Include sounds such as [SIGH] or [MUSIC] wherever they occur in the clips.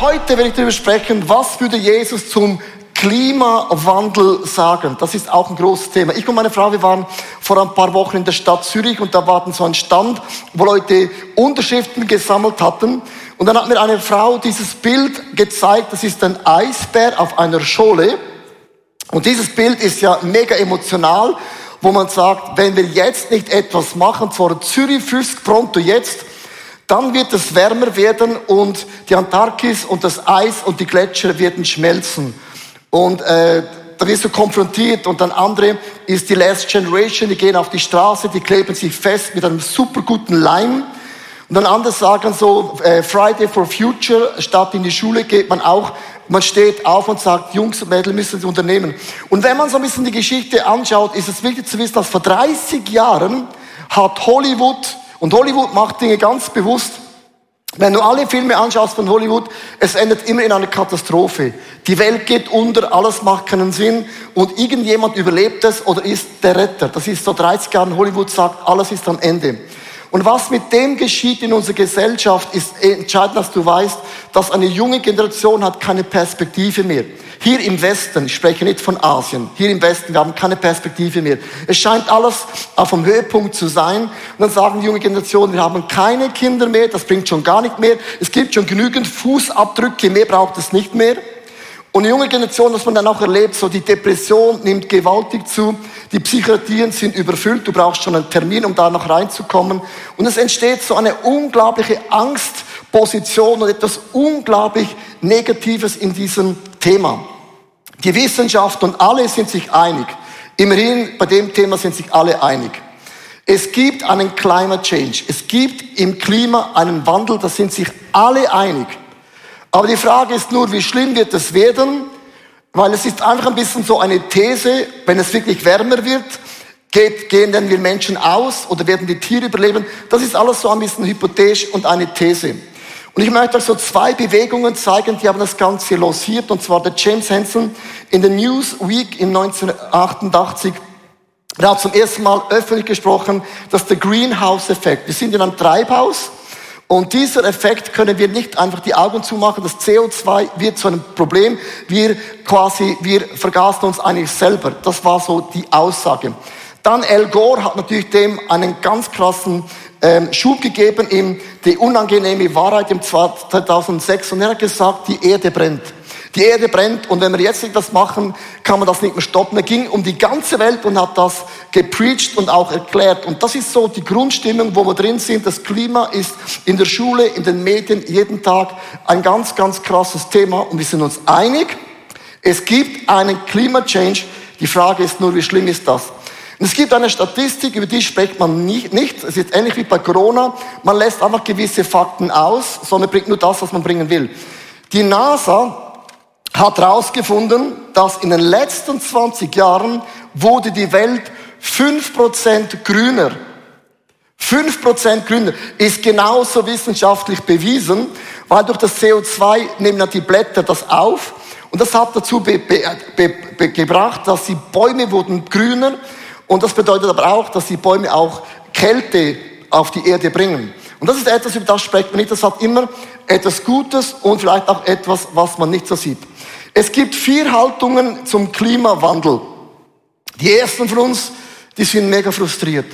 Heute werde ich darüber sprechen, was würde Jesus zum Klimawandel sagen. Das ist auch ein großes Thema. Ich und meine Frau, wir waren vor ein paar Wochen in der Stadt Zürich und da war so ein Stand, wo Leute Unterschriften gesammelt hatten. Und dann hat mir eine Frau dieses Bild gezeigt. Das ist ein Eisbär auf einer Schole. Und dieses Bild ist ja mega emotional, wo man sagt, wenn wir jetzt nicht etwas machen, zwar Zürich fürs pronto jetzt, dann wird es wärmer werden und die Antarktis und das Eis und die Gletscher werden schmelzen. Und äh, da wirst du konfrontiert und dann andere ist die Last Generation, die gehen auf die Straße, die kleben sich fest mit einem super guten Leim. Und dann andere sagen so, äh, Friday for Future, statt in die Schule geht man auch, man steht auf und sagt, Jungs und Mädels müssen sie unternehmen. Und wenn man so ein bisschen die Geschichte anschaut, ist es wichtig zu wissen, dass vor 30 Jahren hat Hollywood und Hollywood macht Dinge ganz bewusst. Wenn du alle Filme anschaust von Hollywood, es endet immer in einer Katastrophe. Die Welt geht unter, alles macht keinen Sinn und irgendjemand überlebt es oder ist der Retter. Das ist so 30 Jahre Hollywood sagt, alles ist am Ende. Und was mit dem geschieht in unserer Gesellschaft, ist entscheidend, dass du weißt, dass eine junge Generation hat keine Perspektive mehr. Hier im Westen, ich spreche nicht von Asien, hier im Westen, wir haben keine Perspektive mehr. Es scheint alles auf dem Höhepunkt zu sein. Und dann sagen die junge Generation, wir haben keine Kinder mehr, das bringt schon gar nicht mehr. Es gibt schon genügend Fußabdrücke, mehr braucht es nicht mehr. Und die junge Generation, was man dann auch erlebt, so die Depression nimmt gewaltig zu, die Psychiatrien sind überfüllt, du brauchst schon einen Termin, um da noch reinzukommen. Und es entsteht so eine unglaubliche Angstposition und etwas unglaublich Negatives in diesem Thema. Die Wissenschaft und alle sind sich einig. Immerhin, bei dem Thema sind sich alle einig. Es gibt einen Climate Change. Es gibt im Klima einen Wandel, da sind sich alle einig. Aber die Frage ist nur, wie schlimm wird es werden? Weil es ist einfach ein bisschen so eine These, wenn es wirklich wärmer wird, geht, gehen dann wir Menschen aus oder werden die Tiere überleben? Das ist alles so ein bisschen hypothetisch und eine These. Und ich möchte euch so zwei Bewegungen zeigen, die haben das Ganze losiert. Und zwar der James Hansen in der Newsweek in 1988. Er hat zum ersten Mal öffentlich gesprochen, dass der Greenhouse-Effekt. Wir sind in einem Treibhaus. Und dieser Effekt können wir nicht einfach die Augen zumachen. Das CO2 wird zu einem Problem. Wir quasi, wir vergaßen uns eigentlich selber. Das war so die Aussage. Dann Al Gore hat natürlich dem einen ganz krassen ähm, Schub gegeben, ihm die unangenehme Wahrheit im 2006 und er hat gesagt, die Erde brennt. Die Erde brennt und wenn wir jetzt nicht das machen, kann man das nicht mehr stoppen. Er ging um die ganze Welt und hat das gepreacht und auch erklärt. Und das ist so die Grundstimmung, wo wir drin sind. Das Klima ist in der Schule, in den Medien jeden Tag ein ganz, ganz krasses Thema und wir sind uns einig. Es gibt einen Klimachange. Die Frage ist nur, wie schlimm ist das? Und es gibt eine Statistik, über die spricht man nicht, nicht. Es ist ähnlich wie bei Corona. Man lässt einfach gewisse Fakten aus, sondern bringt nur das, was man bringen will. Die NASA hat herausgefunden, dass in den letzten 20 Jahren wurde die Welt 5% grüner. 5% grüner ist genauso wissenschaftlich bewiesen, weil durch das CO2 nehmen die Blätter das auf und das hat dazu gebracht, dass die Bäume wurden grüner und das bedeutet aber auch, dass die Bäume auch Kälte auf die Erde bringen. Und das ist etwas, über das spricht man nicht. Das hat immer etwas Gutes und vielleicht auch etwas, was man nicht so sieht. Es gibt vier Haltungen zum Klimawandel. Die ersten von uns, die sind mega frustriert.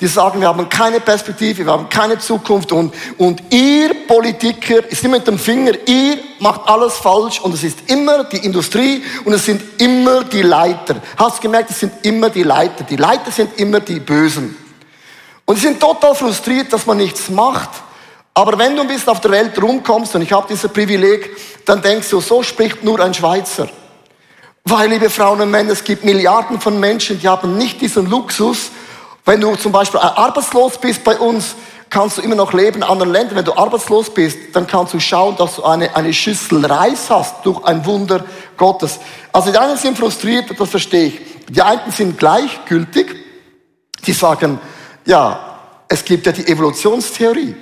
Die sagen, wir haben keine Perspektive, wir haben keine Zukunft und, und ihr Politiker ist immer mit dem Finger, ihr macht alles falsch und es ist immer die Industrie und es sind immer die Leiter. Hast du gemerkt, es sind immer die Leiter. Die Leiter sind immer die Bösen. Und sie sind total frustriert, dass man nichts macht. Aber wenn du ein bisschen auf der Welt rumkommst, und ich habe dieses Privileg, dann denkst du, so spricht nur ein Schweizer. Weil, liebe Frauen und Männer, es gibt Milliarden von Menschen, die haben nicht diesen Luxus, wenn du zum Beispiel arbeitslos bist bei uns, kannst du immer noch leben in anderen Ländern. Wenn du arbeitslos bist, dann kannst du schauen, dass du eine, eine Schüssel Reis hast durch ein Wunder Gottes. Also die einen sind frustriert, das verstehe ich. Die einen sind gleichgültig. Die sagen, ja, es gibt ja die Evolutionstheorie.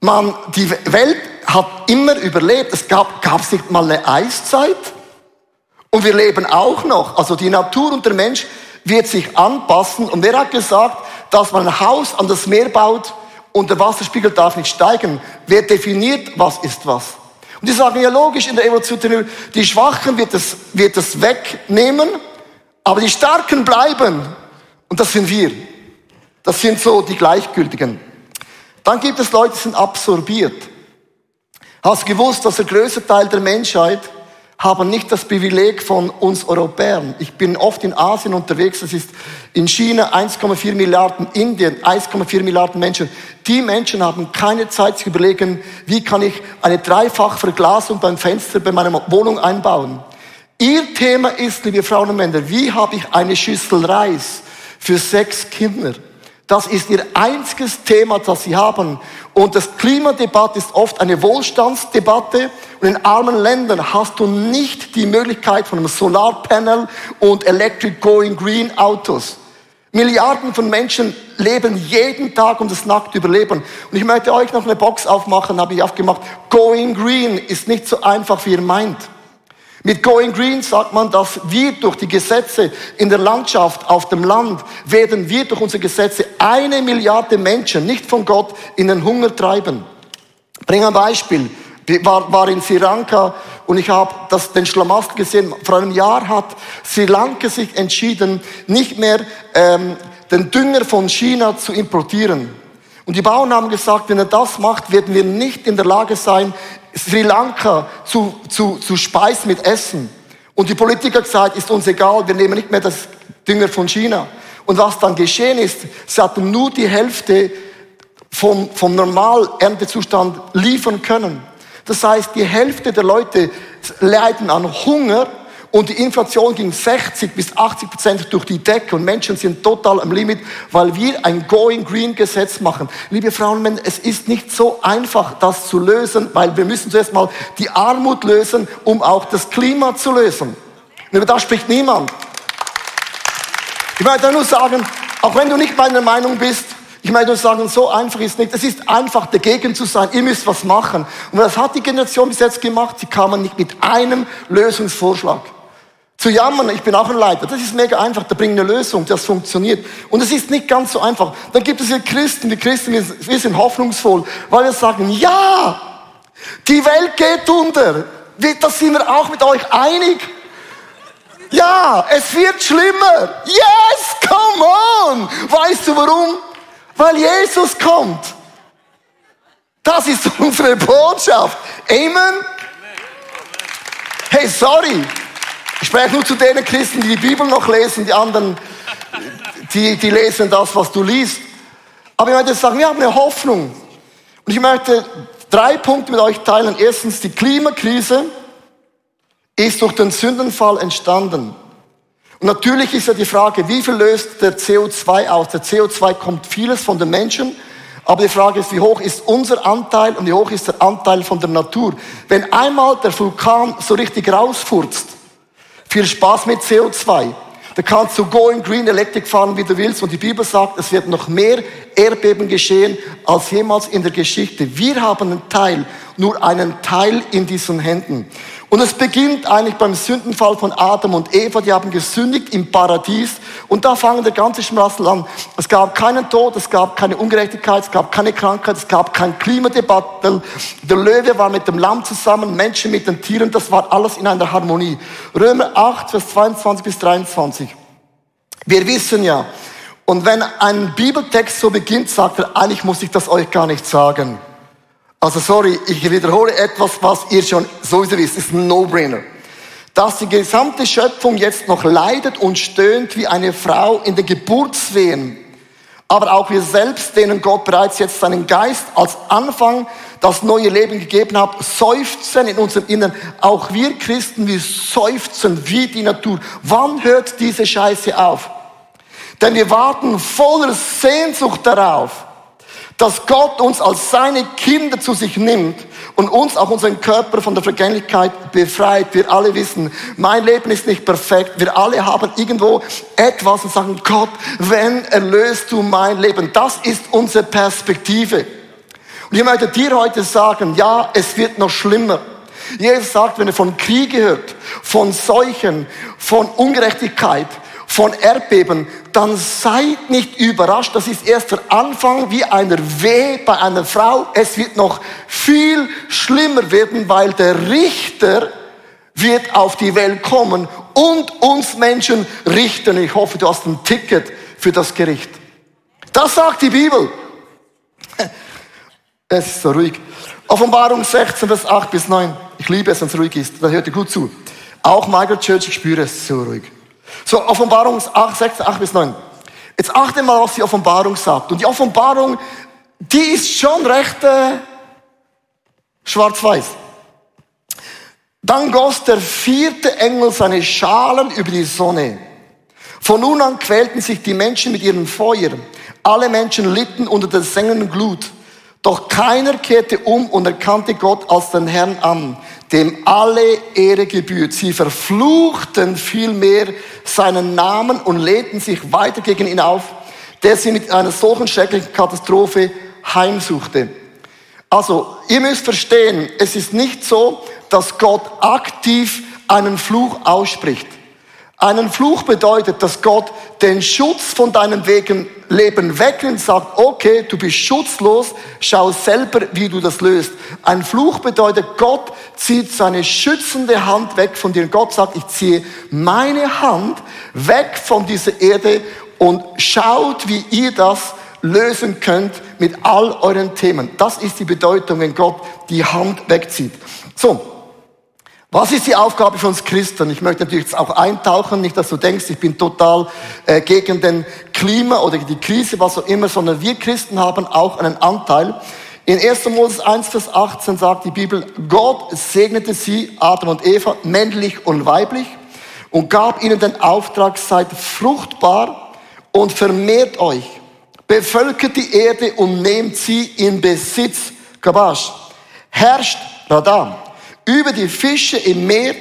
Man, die Welt hat immer überlebt. Es gab, es nicht mal eine Eiszeit. Und wir leben auch noch. Also die Natur und der Mensch wird sich anpassen. Und wer hat gesagt, dass man ein Haus an das Meer baut und der Wasserspiegel darf nicht steigen? Wer definiert, was ist was? Und die sagen, ja logisch, in der Evolution, die Schwachen wird es, wird es wegnehmen, aber die Starken bleiben. Und das sind wir. Das sind so die Gleichgültigen. Dann gibt es Leute, die sind absorbiert. Hast gewusst, dass der größte Teil der Menschheit haben nicht das Privileg von uns Europäern. Ich bin oft in Asien unterwegs, das ist in China 1,4 Milliarden, Indien 1,4 Milliarden Menschen. Die Menschen haben keine Zeit zu überlegen, wie kann ich eine Dreifachverglasung beim Fenster bei meiner Wohnung einbauen. Ihr Thema ist, liebe Frauen und Männer, wie habe ich eine Schüssel Reis für sechs Kinder? Das ist ihr einziges Thema, das sie haben. Und das Klimadebatte ist oft eine Wohlstandsdebatte. Und in armen Ländern hast du nicht die Möglichkeit von einem Solarpanel und Electric Going Green Autos. Milliarden von Menschen leben jeden Tag um das nackte Überleben. Und ich möchte euch noch eine Box aufmachen, habe ich aufgemacht. Going Green ist nicht so einfach, wie ihr meint. Mit Going Green sagt man, dass wir durch die Gesetze in der Landschaft, auf dem Land, werden wir durch unsere Gesetze eine Milliarde Menschen nicht von Gott in den Hunger treiben. Bring ein Beispiel. Ich war, war in Sri Lanka und ich habe den Schlamassel gesehen. Vor einem Jahr hat Sri Lanka sich entschieden, nicht mehr ähm, den Dünger von China zu importieren. Und die Bauern haben gesagt, wenn er das macht, werden wir nicht in der Lage sein, Sri Lanka zu, zu, zu speisen mit Essen. Und die Politiker gesagt, ist uns egal, wir nehmen nicht mehr das Dünger von China. Und was dann geschehen ist, sie hatten nur die Hälfte vom, vom Normalerntezustand liefern können. Das heißt, die Hälfte der Leute leiden an Hunger und die Inflation ging 60 bis 80 Prozent durch die Decke und Menschen sind total am Limit, weil wir ein Going Green Gesetz machen. Liebe Frauen und Männer, es ist nicht so einfach, das zu lösen, weil wir müssen zuerst mal die Armut lösen, um auch das Klima zu lösen. Und über das spricht niemand. Ich möchte nur sagen, auch wenn du nicht meiner Meinung bist, ich möchte nur sagen, so einfach ist nicht. Es ist einfach dagegen zu sein. Ihr müsst was machen. Und was hat die Generation bis jetzt gemacht? Sie kamen nicht mit einem Lösungsvorschlag. Zu jammern, ich bin auch ein Leiter, das ist mega einfach, da bringt eine Lösung, das funktioniert. Und es ist nicht ganz so einfach. Dann gibt es hier Christen, die Christen, wir sind hoffnungsvoll, weil wir sagen, ja, die Welt geht unter. Das sind wir auch mit euch einig. Ja, es wird schlimmer. Yes, come on. Weißt du warum? Weil Jesus kommt. Das ist [LAUGHS] unsere Botschaft. Amen. Hey, sorry. Ich spreche nur zu den Christen, die die Bibel noch lesen, die anderen, die, die lesen das, was du liest. Aber ich möchte sagen, wir haben eine Hoffnung. Und ich möchte drei Punkte mit euch teilen. Erstens, die Klimakrise ist durch den Sündenfall entstanden. Und natürlich ist ja die Frage, wie viel löst der CO2 aus? Der CO2 kommt vieles von den Menschen, aber die Frage ist, wie hoch ist unser Anteil und wie hoch ist der Anteil von der Natur? Wenn einmal der Vulkan so richtig rausfurzt, viel Spaß mit CO2. Da kannst du Going Green Electric fahren, wie du willst. Und die Bibel sagt, es wird noch mehr Erdbeben geschehen als jemals in der Geschichte. Wir haben einen Teil, nur einen Teil in diesen Händen. Und es beginnt eigentlich beim Sündenfall von Adam und Eva. Die haben gesündigt im Paradies. Und da fangen der ganze Schmassel an. Es gab keinen Tod, es gab keine Ungerechtigkeit, es gab keine Krankheit, es gab kein Klimadebatte. Der Löwe war mit dem Lamm zusammen, Menschen mit den Tieren. Das war alles in einer Harmonie. Römer 8, Vers 22 bis 23. Wir wissen ja, und wenn ein Bibeltext so beginnt, sagt er, eigentlich muss ich das euch gar nicht sagen. Also sorry, ich wiederhole etwas, was ihr schon sowieso wisst, ist ein No-Brainer. Dass die gesamte Schöpfung jetzt noch leidet und stöhnt wie eine Frau in den Geburtswehen. Aber auch wir selbst, denen Gott bereits jetzt seinen Geist als Anfang das neue Leben gegeben hat, seufzen in unserem Innern. Auch wir Christen, wir seufzen wie die Natur. Wann hört diese Scheiße auf? Denn wir warten voller Sehnsucht darauf, dass Gott uns als seine Kinder zu sich nimmt und uns auch unseren Körper von der Vergänglichkeit befreit. Wir alle wissen, mein Leben ist nicht perfekt. Wir alle haben irgendwo etwas und sagen, Gott, wenn erlöst du mein Leben? Das ist unsere Perspektive. Und ich möchte dir heute sagen, ja, es wird noch schlimmer. Jesus sagt, wenn er von Kriege hört, von Seuchen, von Ungerechtigkeit, von Erdbeben, dann seid nicht überrascht. Das ist erst der Anfang wie einer Weh bei einer Frau. Es wird noch viel schlimmer werden, weil der Richter wird auf die Welt kommen und uns Menschen richten. Ich hoffe, du hast ein Ticket für das Gericht. Das sagt die Bibel. [LAUGHS] Es ist so ruhig. Offenbarung 16, Vers 8 bis 9. Ich liebe es, wenn es ruhig ist. Da hört ihr gut zu. Auch Michael Church, ich spüre es so ruhig. So, Offenbarung 8, 6, 8 bis 9. Jetzt achte mal, was die Offenbarung sagt. Und die Offenbarung, die ist schon recht äh, schwarz-weiß. Dann goss der vierte Engel seine Schalen über die Sonne. Von nun an quälten sich die Menschen mit ihrem Feuer. Alle Menschen litten unter der sengenden Glut. Doch keiner kehrte um und erkannte Gott als den Herrn an, dem alle Ehre gebührt. Sie verfluchten vielmehr seinen Namen und lehnten sich weiter gegen ihn auf, der sie mit einer solchen schrecklichen Katastrophe heimsuchte. Also, ihr müsst verstehen, es ist nicht so, dass Gott aktiv einen Fluch ausspricht. Einen Fluch bedeutet, dass Gott den Schutz von deinem Wegen Leben wegnimmt und sagt, okay, du bist schutzlos, schau selber, wie du das löst. Ein Fluch bedeutet, Gott zieht seine schützende Hand weg von dir. Gott sagt, ich ziehe meine Hand weg von dieser Erde und schaut, wie ihr das lösen könnt mit all euren Themen. Das ist die Bedeutung, wenn Gott die Hand wegzieht. So, was ist die Aufgabe für uns Christen? Ich möchte natürlich jetzt auch eintauchen, nicht, dass du denkst, ich bin total äh, gegen den Klima oder die Krise, was auch immer, sondern wir Christen haben auch einen Anteil. In 1. Moses 1, Vers 18 sagt die Bibel, Gott segnete sie, Adam und Eva, männlich und weiblich, und gab ihnen den Auftrag, seid fruchtbar und vermehrt euch, bevölkert die Erde und nehmt sie in Besitz, Kabash, herrscht, Radam, über die Fische im Meer,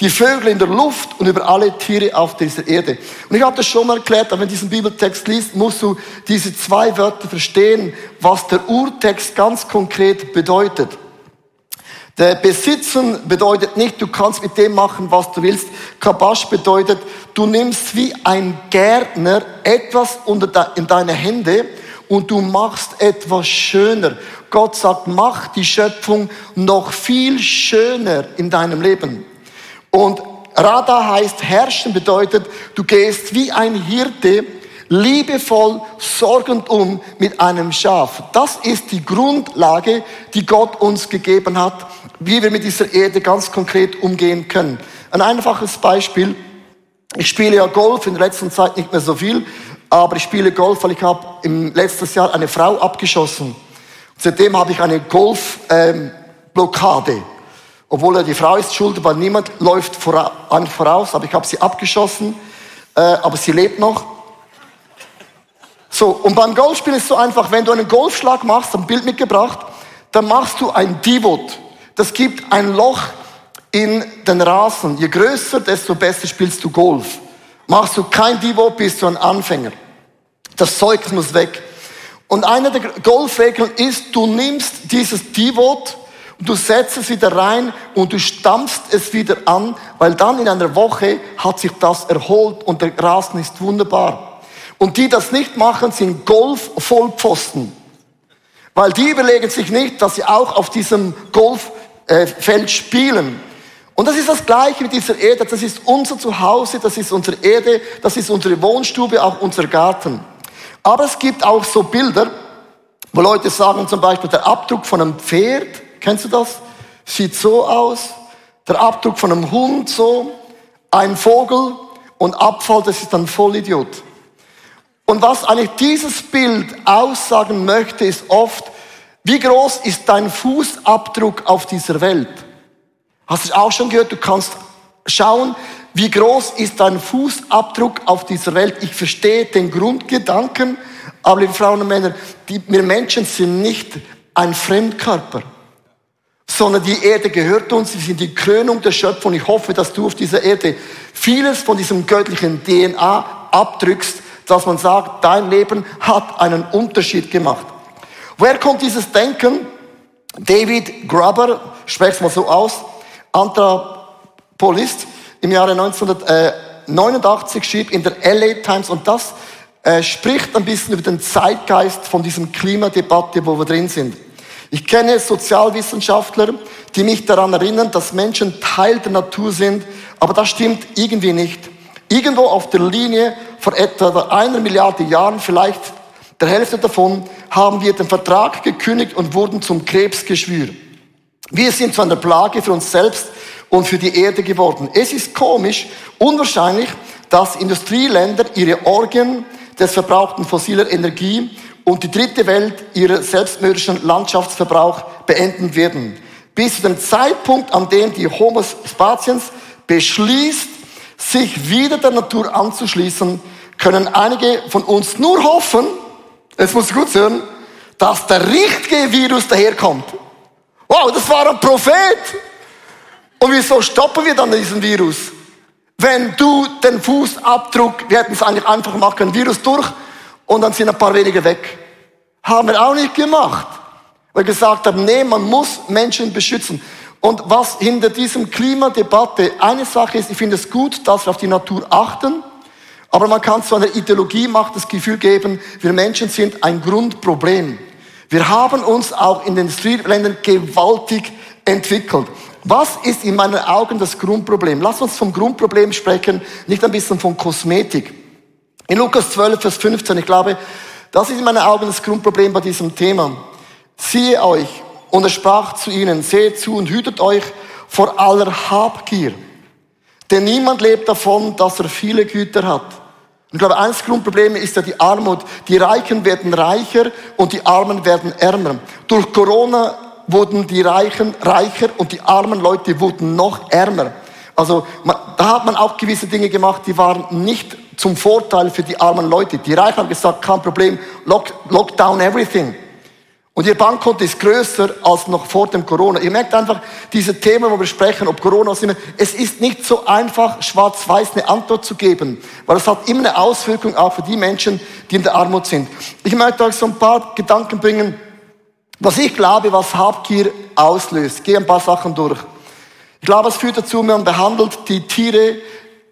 die Vögel in der Luft und über alle Tiere auf dieser Erde. Und ich habe das schon mal erklärt, aber wenn du diesen Bibeltext liest, musst du diese zwei Wörter verstehen, was der Urtext ganz konkret bedeutet. Der Besitzen bedeutet nicht, du kannst mit dem machen, was du willst. Kabash bedeutet, du nimmst wie ein Gärtner etwas in deine Hände und du machst etwas schöner. Gott sagt, mach die Schöpfung noch viel schöner in deinem Leben. Und Rada heißt herrschen, bedeutet, du gehst wie ein Hirte liebevoll, sorgend um mit einem Schaf. Das ist die Grundlage, die Gott uns gegeben hat, wie wir mit dieser Erde ganz konkret umgehen können. Ein einfaches Beispiel. Ich spiele ja Golf in der letzten Zeit nicht mehr so viel, aber ich spiele Golf, weil ich habe im letzten Jahr eine Frau abgeschossen. Seitdem habe ich eine Golfblockade. Ähm, Obwohl er die Frau ist schuld, weil niemand läuft vora, voraus, aber ich habe sie abgeschossen, äh, aber sie lebt noch. So, und beim Golfspielen ist es so einfach, wenn du einen Golfschlag machst, ein Bild mitgebracht, dann machst du ein Divot. Das gibt ein Loch in den Rasen. Je größer, desto besser spielst du Golf. Machst du kein Divot, bist du ein Anfänger. Das Zeug muss weg. Und eine der Golfregeln ist, du nimmst dieses Divot und du setzt es wieder rein und du stampfst es wieder an, weil dann in einer Woche hat sich das erholt und der Rasen ist wunderbar. Und die das nicht machen, sind Golf-Vollpfosten. Weil die überlegen sich nicht, dass sie auch auf diesem Golffeld spielen. Und das ist das Gleiche mit dieser Erde. Das ist unser Zuhause, das ist unsere Erde, das ist unsere Wohnstube, auch unser Garten. Aber es gibt auch so Bilder, wo Leute sagen zum Beispiel, der Abdruck von einem Pferd, kennst du das? Sieht so aus. Der Abdruck von einem Hund so. Ein Vogel und Abfall, das ist ein Vollidiot. Und was eigentlich dieses Bild aussagen möchte, ist oft, wie groß ist dein Fußabdruck auf dieser Welt? Hast du auch schon gehört, du kannst schauen, wie groß ist dein Fußabdruck auf dieser Welt? Ich verstehe den Grundgedanken, aber liebe Frauen und Männer, die, wir Menschen sind nicht ein Fremdkörper, sondern die Erde gehört uns. Wir sind die Krönung der Schöpfung. Ich hoffe, dass du auf dieser Erde vieles von diesem göttlichen DNA abdrückst, dass man sagt, dein Leben hat einen Unterschied gemacht. Woher kommt dieses Denken? David Grubber, sprech's mal so aus, Anthropolist, im Jahre 1900, äh, 89 schrieb in der LA Times und das äh, spricht ein bisschen über den Zeitgeist von diesem Klimadebatte, wo wir drin sind. Ich kenne Sozialwissenschaftler, die mich daran erinnern, dass Menschen Teil der Natur sind, aber das stimmt irgendwie nicht. Irgendwo auf der Linie vor etwa einer Milliarde Jahren, vielleicht der Hälfte davon, haben wir den Vertrag gekündigt und wurden zum Krebsgeschwür. Wir sind zu einer Plage für uns selbst und für die Erde geworden. Es ist komisch, unwahrscheinlich, dass Industrieländer ihre Orgien des verbrauchten fossiler Energie und die dritte Welt ihren selbstmörderischen Landschaftsverbrauch beenden werden. Bis zu dem Zeitpunkt, an dem die Homo sapiens beschließt, sich wieder der Natur anzuschließen, können einige von uns nur hoffen, es muss gut hören, dass der richtige Virus daherkommt. Wow, das war ein Prophet. Und wieso stoppen wir dann diesen Virus? Wenn du den Fußabdruck, wir hätten es eigentlich einfach machen, Virus durch und dann sind ein paar weniger weg. Haben wir auch nicht gemacht. Weil wir gesagt haben, nee, man muss Menschen beschützen. Und was hinter diesem Klimadebatte eine Sache ist, ich finde es gut, dass wir auf die Natur achten, aber man kann zu einer Ideologie macht das Gefühl geben, wir Menschen sind ein Grundproblem. Wir haben uns auch in den Industrieländern gewaltig entwickelt. Was ist in meinen Augen das Grundproblem? Lass uns vom Grundproblem sprechen, nicht ein bisschen von Kosmetik. In Lukas 12, Vers 15, ich glaube, das ist in meinen Augen das Grundproblem bei diesem Thema. Siehe euch, und er sprach zu ihnen, seht zu und hütet euch vor aller Habgier. Denn niemand lebt davon, dass er viele Güter hat. Und ich glaube, eines Grundprobleme ist ja die Armut. Die Reichen werden reicher und die Armen werden ärmer. Durch Corona wurden die Reichen reicher und die armen Leute wurden noch ärmer. Also da hat man auch gewisse Dinge gemacht, die waren nicht zum Vorteil für die armen Leute. Die Reichen haben gesagt, kein Problem, lock, lock down everything. Und ihr Bankkonto ist größer als noch vor dem Corona. Ihr merkt einfach, diese Themen, wo wir sprechen, ob Corona oder es ist nicht so einfach, schwarz-weiß eine Antwort zu geben, weil es hat immer eine Auswirkung auch für die Menschen, die in der Armut sind. Ich möchte euch so ein paar Gedanken bringen, was ich glaube, was Habgier auslöst. Gehe ein paar Sachen durch. Ich glaube, es führt dazu, man behandelt die Tiere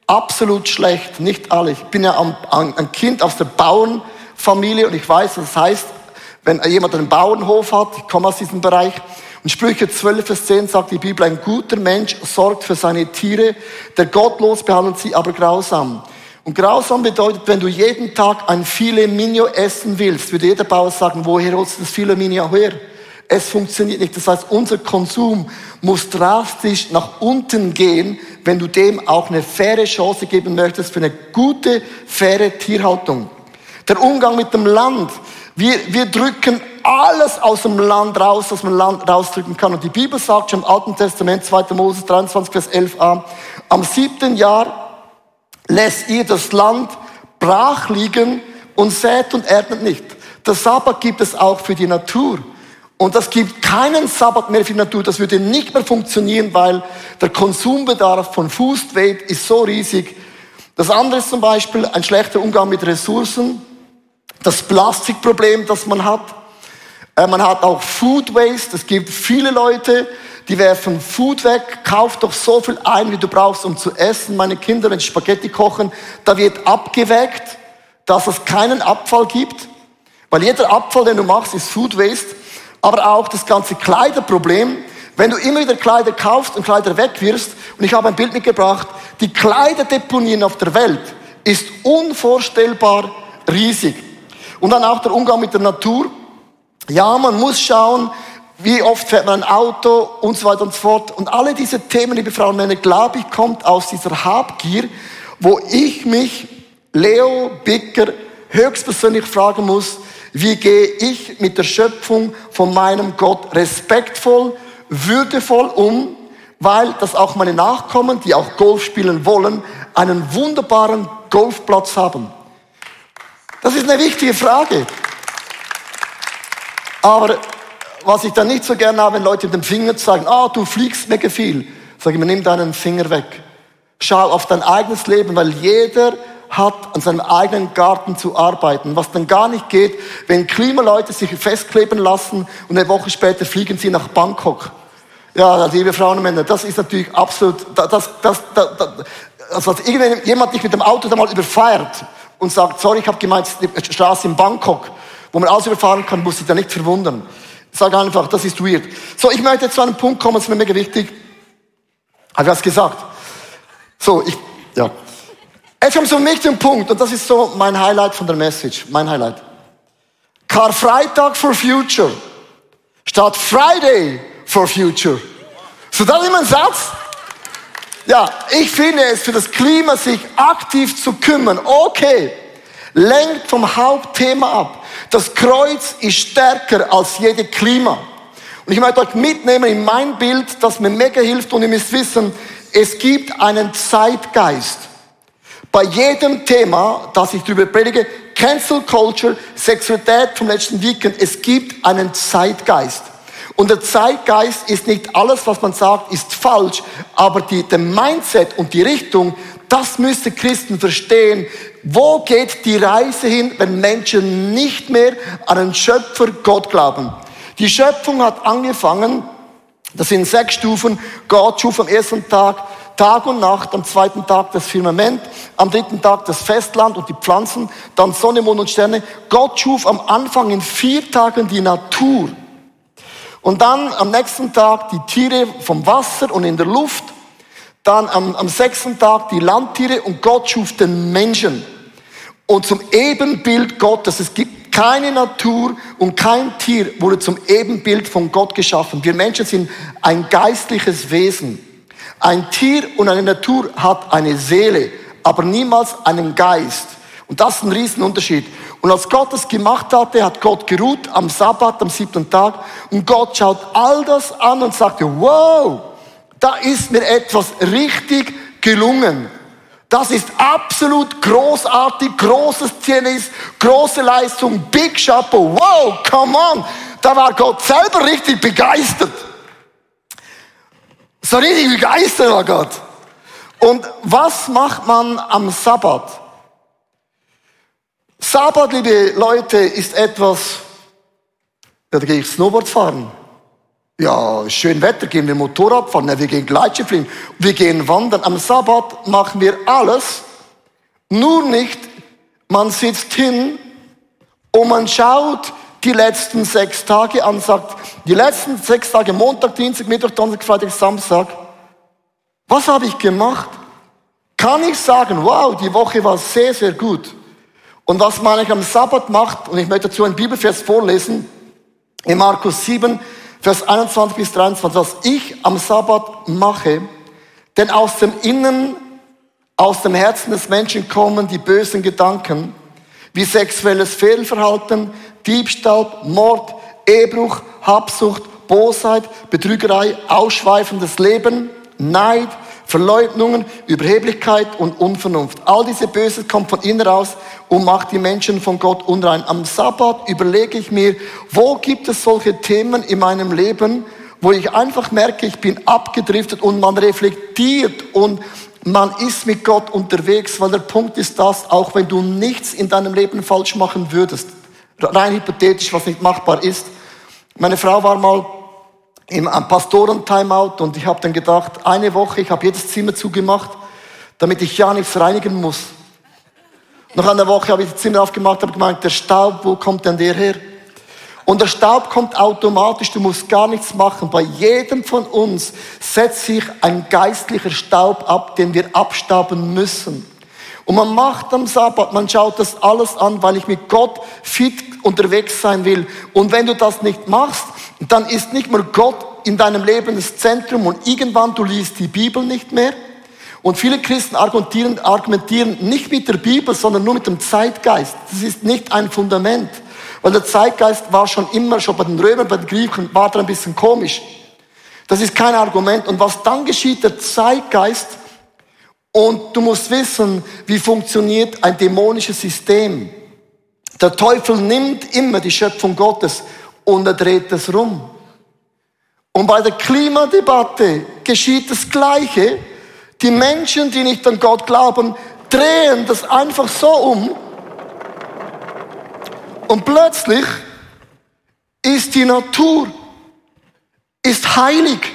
absolut schlecht. Nicht alle. Ich bin ja ein Kind aus der Bauernfamilie und ich weiß, was das heißt, wenn jemand einen Bauernhof hat, ich komme aus diesem Bereich, und Sprüche 12, Vers 10 sagt die Bibel, ein guter Mensch sorgt für seine Tiere, der gottlos behandelt sie aber grausam. Und grausam bedeutet, wenn du jeden Tag ein Filet Mignon essen willst, würde jeder Bauer sagen, woher holst du das Filet Mignon her? Es funktioniert nicht. Das heißt, unser Konsum muss drastisch nach unten gehen, wenn du dem auch eine faire Chance geben möchtest für eine gute, faire Tierhaltung. Der Umgang mit dem Land. Wir, wir drücken alles aus dem Land raus, was man Land rausdrücken kann. Und die Bibel sagt schon im Alten Testament, 2. Moses 23, Vers 11a, am siebten Jahr lässt ihr das Land brach liegen und sät und erntet nicht. Das Sabbat gibt es auch für die Natur. Und das gibt keinen Sabbat mehr für die Natur. Das würde nicht mehr funktionieren, weil der Konsumbedarf von Food Weight ist so riesig. Das andere ist zum Beispiel ein schlechter Umgang mit Ressourcen das Plastikproblem, das man hat. Äh, man hat auch Food Waste. Es gibt viele Leute, die werfen Food weg. Kauf doch so viel ein, wie du brauchst, um zu essen. Meine Kinder, wenn Spaghetti kochen, da wird abgeweckt, dass es keinen Abfall gibt. Weil jeder Abfall, den du machst, ist Food Waste. Aber auch das ganze Kleiderproblem. Wenn du immer wieder Kleider kaufst und Kleider wegwirfst, und ich habe ein Bild mitgebracht, die Kleiderdeponien auf der Welt ist unvorstellbar riesig. Und dann auch der Umgang mit der Natur. Ja, man muss schauen, wie oft fährt man ein Auto und so weiter und so fort. Und alle diese Themen, liebe Frauen und Männer, glaube ich, kommt aus dieser Habgier, wo ich mich, Leo Bicker, höchstpersönlich fragen muss, wie gehe ich mit der Schöpfung von meinem Gott respektvoll, würdevoll um, weil das auch meine Nachkommen, die auch Golf spielen wollen, einen wunderbaren Golfplatz haben. Das ist eine wichtige Frage. Aber was ich dann nicht so gerne habe, wenn Leute mit dem Finger sagen, ah, du fliegst mega viel. Sag ich mir, nimm deinen Finger weg. Schau auf dein eigenes Leben, weil jeder hat an seinem eigenen Garten zu arbeiten. Was dann gar nicht geht, wenn Klimaleute sich festkleben lassen und eine Woche später fliegen sie nach Bangkok. Ja, liebe Frauen und Männer, das ist natürlich absolut, das, das, das, das also dass irgendjemand dich mit dem Auto da mal überfährt und sagt, sorry, ich habe gemeint, die Straße in Bangkok, wo man alles überfahren kann, muss sich da nicht verwundern. Sag einfach, das ist weird. So, ich möchte jetzt zu einem Punkt kommen, das ist mir mega wichtig. Habe ich was gesagt? So, ich, ja. Jetzt kommt so ein wichtiger Punkt und das ist so mein Highlight von der Message, mein Highlight. Karfreitag for Future statt Friday for Future. So, das ist immer ein Satz. Ja, ich finde es für das Klima, sich aktiv zu kümmern, okay, lenkt vom Hauptthema ab. Das Kreuz ist stärker als jede Klima. Und ich möchte euch mitnehmen in mein Bild, das mir mega hilft und ihr müsst wissen, es gibt einen Zeitgeist. Bei jedem Thema, das ich darüber predige, Cancel Culture, Sexualität vom letzten Weekend, es gibt einen Zeitgeist. Und der Zeitgeist ist nicht alles, was man sagt, ist falsch, aber die, der Mindset und die Richtung, das müsste Christen verstehen. Wo geht die Reise hin, wenn Menschen nicht mehr an einen Schöpfer Gott glauben? Die Schöpfung hat angefangen, das sind sechs Stufen. Gott schuf am ersten Tag Tag und Nacht, am zweiten Tag das Firmament, am dritten Tag das Festland und die Pflanzen, dann Sonne, Mond und Sterne. Gott schuf am Anfang in vier Tagen die Natur. Und dann am nächsten Tag die Tiere vom Wasser und in der Luft. Dann am, am sechsten Tag die Landtiere und Gott schuf den Menschen. Und zum Ebenbild Gottes. Es gibt keine Natur und kein Tier wurde zum Ebenbild von Gott geschaffen. Wir Menschen sind ein geistliches Wesen. Ein Tier und eine Natur hat eine Seele, aber niemals einen Geist. Und das ist ein Riesenunterschied. Und als Gott das gemacht hatte, hat Gott geruht am Sabbat, am siebten Tag. Und Gott schaut all das an und sagte, wow, da ist mir etwas richtig gelungen. Das ist absolut großartig, großes Tennis, große Leistung, Big Chapeau, wow, come on. Da war Gott selber richtig begeistert. So richtig begeistert war Gott. Und was macht man am Sabbat? Sabbat, liebe Leute, ist etwas, da gehe ich Snowboard fahren. Ja, schön Wetter, gehen wir Motorrad fahren, ja, wir gehen Gleitschirm wir gehen wandern. Am Sabbat machen wir alles, nur nicht, man sitzt hin und man schaut die letzten sechs Tage an, sagt, die letzten sechs Tage, Montag, Dienstag, Mittwoch, Donnerstag, Freitag, Samstag, was habe ich gemacht? Kann ich sagen, wow, die Woche war sehr, sehr gut. Und was man am Sabbat macht, und ich möchte dazu ein Bibelvers vorlesen, in Markus 7, Vers 21 bis 23, was ich am Sabbat mache, denn aus dem Innen, aus dem Herzen des Menschen kommen die bösen Gedanken, wie sexuelles Fehlverhalten, Diebstahl, Mord, Ehebruch, Habsucht, Bosheit, Betrügerei, ausschweifendes Leben, Neid, Verleugnungen, Überheblichkeit und Unvernunft. All diese Böses kommt von innen raus und macht die Menschen von Gott unrein. Am Sabbat überlege ich mir, wo gibt es solche Themen in meinem Leben, wo ich einfach merke, ich bin abgedriftet und man reflektiert und man ist mit Gott unterwegs, weil der Punkt ist das, auch wenn du nichts in deinem Leben falsch machen würdest, rein hypothetisch, was nicht machbar ist. Meine Frau war mal im Pastoren-Timeout und ich habe dann gedacht, eine Woche, ich habe jedes Zimmer zugemacht, damit ich ja nichts reinigen muss. Nach einer Woche habe ich das Zimmer aufgemacht, habe gemeint, der Staub, wo kommt denn der her? Und der Staub kommt automatisch, du musst gar nichts machen. Bei jedem von uns setzt sich ein geistlicher Staub ab, den wir abstauben müssen. Und man macht am Sabbat, man schaut das alles an, weil ich mit Gott fit unterwegs sein will. Und wenn du das nicht machst, dann ist nicht mehr Gott in deinem Leben das Zentrum und irgendwann du liest die Bibel nicht mehr. Und viele Christen argumentieren, argumentieren nicht mit der Bibel, sondern nur mit dem Zeitgeist. Das ist nicht ein Fundament. Weil der Zeitgeist war schon immer, schon bei den Römern, bei den Griechen, war da ein bisschen komisch. Das ist kein Argument. Und was dann geschieht, der Zeitgeist und du musst wissen, wie funktioniert ein dämonisches System. Der Teufel nimmt immer die Schöpfung Gottes und er dreht es rum. Und bei der Klimadebatte geschieht das Gleiche. Die Menschen, die nicht an Gott glauben, drehen das einfach so um. Und plötzlich ist die Natur, ist heilig.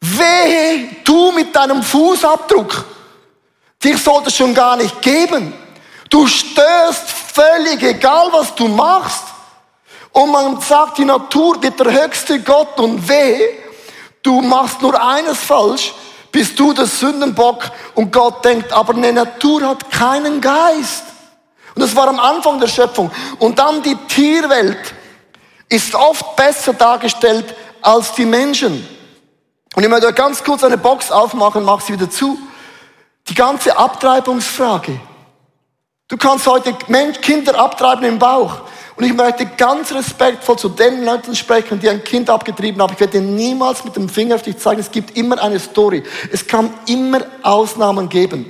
Wehe du mit deinem Fußabdruck Dich sollte es schon gar nicht geben. Du störst völlig, egal was du machst. Und man sagt, die Natur wird der höchste Gott und weh, du machst nur eines falsch, bist du der Sündenbock und Gott denkt, aber eine Natur hat keinen Geist. Und das war am Anfang der Schöpfung. Und dann die Tierwelt ist oft besser dargestellt als die Menschen. Und ich möchte ganz kurz eine Box aufmachen, mach sie wieder zu. Die ganze Abtreibungsfrage. Du kannst heute Kinder abtreiben im Bauch. Und ich möchte ganz respektvoll zu den Leuten sprechen, die ein Kind abgetrieben haben. Ich werde niemals mit dem Finger auf dich zeigen. Es gibt immer eine Story. Es kann immer Ausnahmen geben.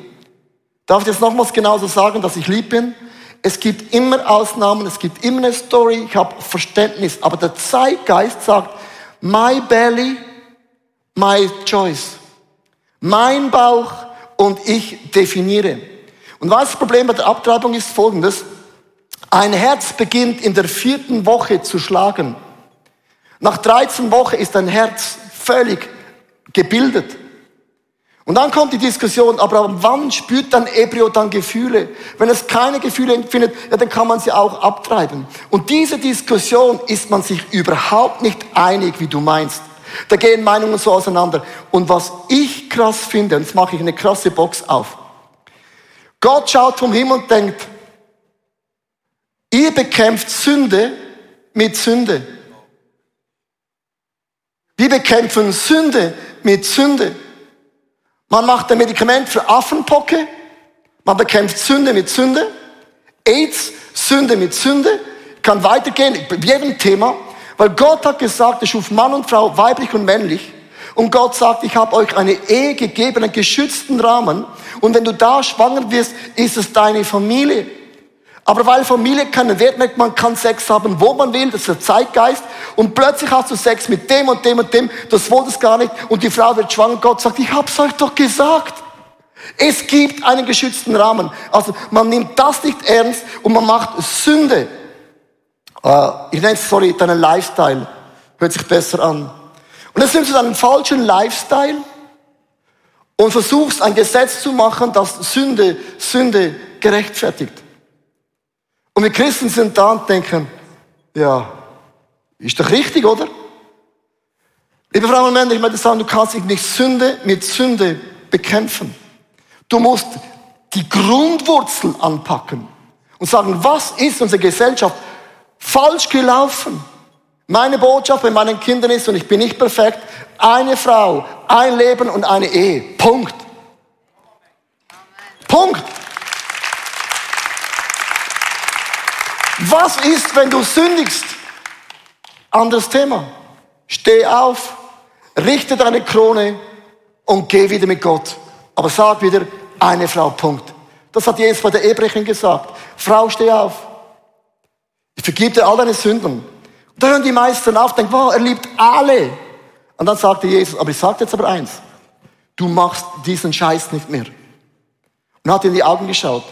Darf ich jetzt nochmals genauso sagen, dass ich lieb bin? Es gibt immer Ausnahmen, es gibt immer eine Story, ich habe Verständnis. Aber der Zeitgeist sagt, my belly, my choice. Mein Bauch und ich definiere. Und was das Problem bei der Abtreibung ist folgendes. Ein Herz beginnt in der vierten Woche zu schlagen. Nach 13 Wochen ist ein Herz völlig gebildet. Und dann kommt die Diskussion, aber wann spürt dann Embryo dann Gefühle? Wenn es keine Gefühle empfindet, ja, dann kann man sie auch abtreiben. Und diese Diskussion ist man sich überhaupt nicht einig, wie du meinst. Da gehen Meinungen so auseinander. Und was ich krass finde, und jetzt mache ich eine krasse Box auf. Gott schaut vom Himmel und denkt, ihr bekämpft Sünde mit Sünde. Wir bekämpfen Sünde mit Sünde. Man macht ein Medikament für Affenpocke, man bekämpft Sünde mit Sünde, AIDS, Sünde mit Sünde, kann weitergehen, bei jedem Thema, weil Gott hat gesagt, er schuf Mann und Frau, weiblich und männlich. Und Gott sagt, ich habe euch eine Ehe gegeben, einen geschützten Rahmen. Und wenn du da schwanger wirst, ist es deine Familie. Aber weil Familie keinen Wert merkt, man kann Sex haben, wo man will, das ist der Zeitgeist. Und plötzlich hast du Sex mit dem und dem und dem, das wolltest gar nicht. Und die Frau wird schwanger, Gott sagt, ich hab's euch doch gesagt. Es gibt einen geschützten Rahmen. Also man nimmt das nicht ernst und man macht Sünde. Uh, ich nenne es, sorry, deinen Lifestyle. Hört sich besser an. Und jetzt nimmst du deinen falschen Lifestyle und versuchst ein Gesetz zu machen, das Sünde, Sünde gerechtfertigt. Und wir Christen sind da und denken, ja, ist doch richtig, oder? Liebe Frauen und Männer, ich möchte sagen, du kannst nicht Sünde mit Sünde bekämpfen. Du musst die Grundwurzel anpacken und sagen, was ist unsere Gesellschaft falsch gelaufen? Meine Botschaft bei meinen Kindern ist, und ich bin nicht perfekt, eine Frau, ein Leben und eine Ehe. Punkt. Punkt. Was ist, wenn du sündigst? Anderes Thema. Steh auf, richte deine Krone und geh wieder mit Gott. Aber sag wieder, eine Frau, Punkt. Das hat Jesus bei der Ehebrecherin gesagt. Frau, steh auf. Ich vergib dir all deine Sünden. Und da hören die meisten auf, denken, wow, er liebt alle. Und dann sagte Jesus, aber ich sag jetzt aber eins. Du machst diesen Scheiß nicht mehr. Und hat in die Augen geschaut.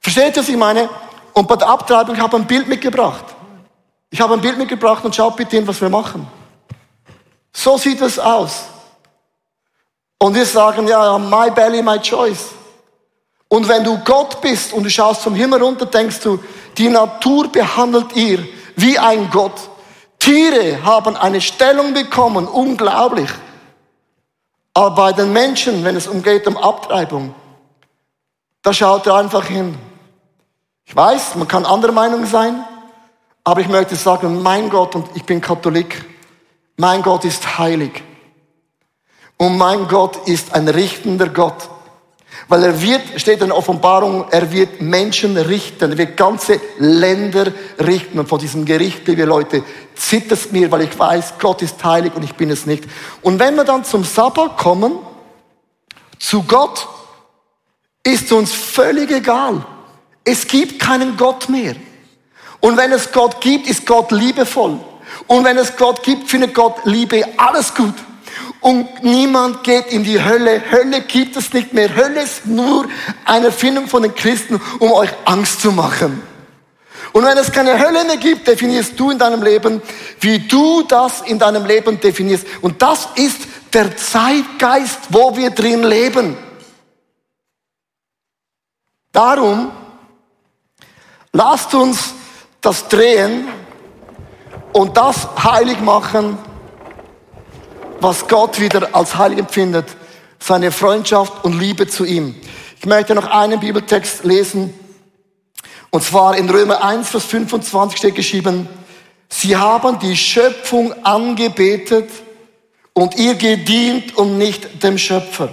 Versteht ihr, was ich meine? Und bei der Abtreibung habe ich ein Bild mitgebracht. Ich habe ein Bild mitgebracht und schaut bitte hin, was wir machen. So sieht es aus. Und wir sagen, ja, my belly, my choice. Und wenn du Gott bist und du schaust vom Himmel runter, denkst du, die Natur behandelt ihr wie ein Gott. Tiere haben eine Stellung bekommen, unglaublich. Aber bei den Menschen, wenn es umgeht um Abtreibung, da schaut er einfach hin. Ich weiß, man kann anderer Meinung sein, aber ich möchte sagen, mein Gott, und ich bin Katholik, mein Gott ist heilig. Und mein Gott ist ein richtender Gott. Weil er wird, steht in der Offenbarung, er wird Menschen richten, er wird ganze Länder richten. Und vor diesem Gericht, liebe Leute, zittert mir, weil ich weiß, Gott ist heilig und ich bin es nicht. Und wenn wir dann zum Sabbat kommen, zu Gott, ist uns völlig egal. Es gibt keinen Gott mehr. Und wenn es Gott gibt, ist Gott liebevoll. Und wenn es Gott gibt, findet Gott Liebe alles gut. Und niemand geht in die Hölle. Hölle gibt es nicht mehr. Hölle ist nur eine Erfindung von den Christen, um euch Angst zu machen. Und wenn es keine Hölle mehr gibt, definierst du in deinem Leben, wie du das in deinem Leben definierst. Und das ist der Zeitgeist, wo wir drin leben. Darum lasst uns das drehen und das heilig machen, was Gott wieder als heilig empfindet, seine Freundschaft und Liebe zu ihm. Ich möchte noch einen Bibeltext lesen, und zwar in Römer 1, Vers 25 steht geschrieben, sie haben die Schöpfung angebetet und ihr gedient und nicht dem Schöpfer.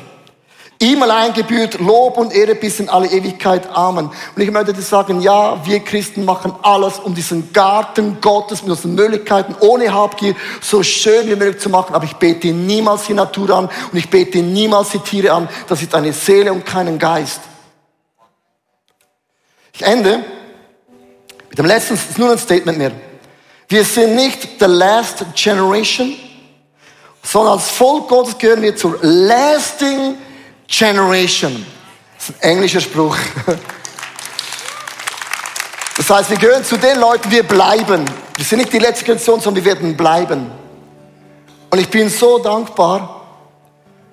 Ihm allein gebührt Lob und Ehre bis in alle Ewigkeit. Amen. Und ich möchte dir sagen, ja, wir Christen machen alles, um diesen Garten Gottes mit unseren Möglichkeiten ohne Habgier so schön wie möglich zu machen. Aber ich bete niemals die Natur an und ich bete niemals die Tiere an. Das ist eine Seele und keinen Geist. Ich ende mit dem letzten, ist nur ein Statement mehr. Wir sind nicht the last generation, sondern als Volk Gottes gehören wir zur lasting Generation. Das ist ein englischer Spruch. Das heißt, wir gehören zu den Leuten, wir bleiben. Wir sind nicht die letzte Generation, sondern wir werden bleiben. Und ich bin so dankbar.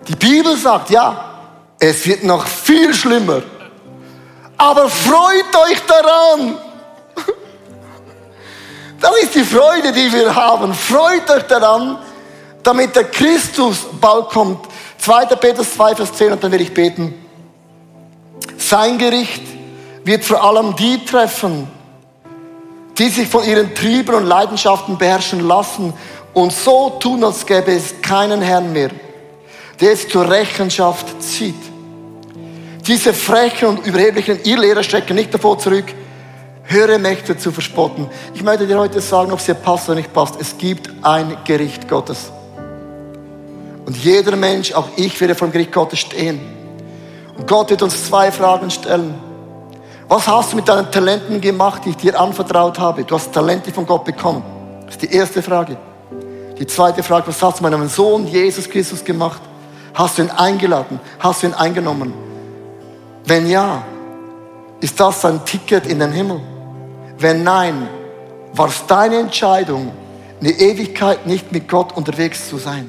Die Bibel sagt, ja, es wird noch viel schlimmer. Aber freut euch daran. [LAUGHS] Das ist die Freude, die wir haben. Freut euch daran, damit der Christus bald kommt. 2. Petrus 2, Vers 10 und dann werde ich beten. Sein Gericht wird vor allem die treffen, die sich von ihren Trieben und Leidenschaften beherrschen lassen und so tun, als gäbe es keinen Herrn mehr, der es zur Rechenschaft zieht. Diese frechen und überheblichen Irrlehrer strecken nicht davor zurück, höhere Mächte zu verspotten. Ich möchte dir heute sagen, ob es dir passt oder nicht passt. Es gibt ein Gericht Gottes. Und jeder Mensch, auch ich, werde vor dem Gericht Gottes stehen. Und Gott wird uns zwei Fragen stellen. Was hast du mit deinen Talenten gemacht, die ich dir anvertraut habe? Du hast Talente von Gott bekommen. Das ist die erste Frage. Die zweite Frage, was hast du mit deinem Sohn Jesus Christus gemacht? Hast du ihn eingeladen? Hast du ihn eingenommen? Wenn ja, ist das ein Ticket in den Himmel? Wenn nein, war es deine Entscheidung, eine Ewigkeit nicht mit Gott unterwegs zu sein?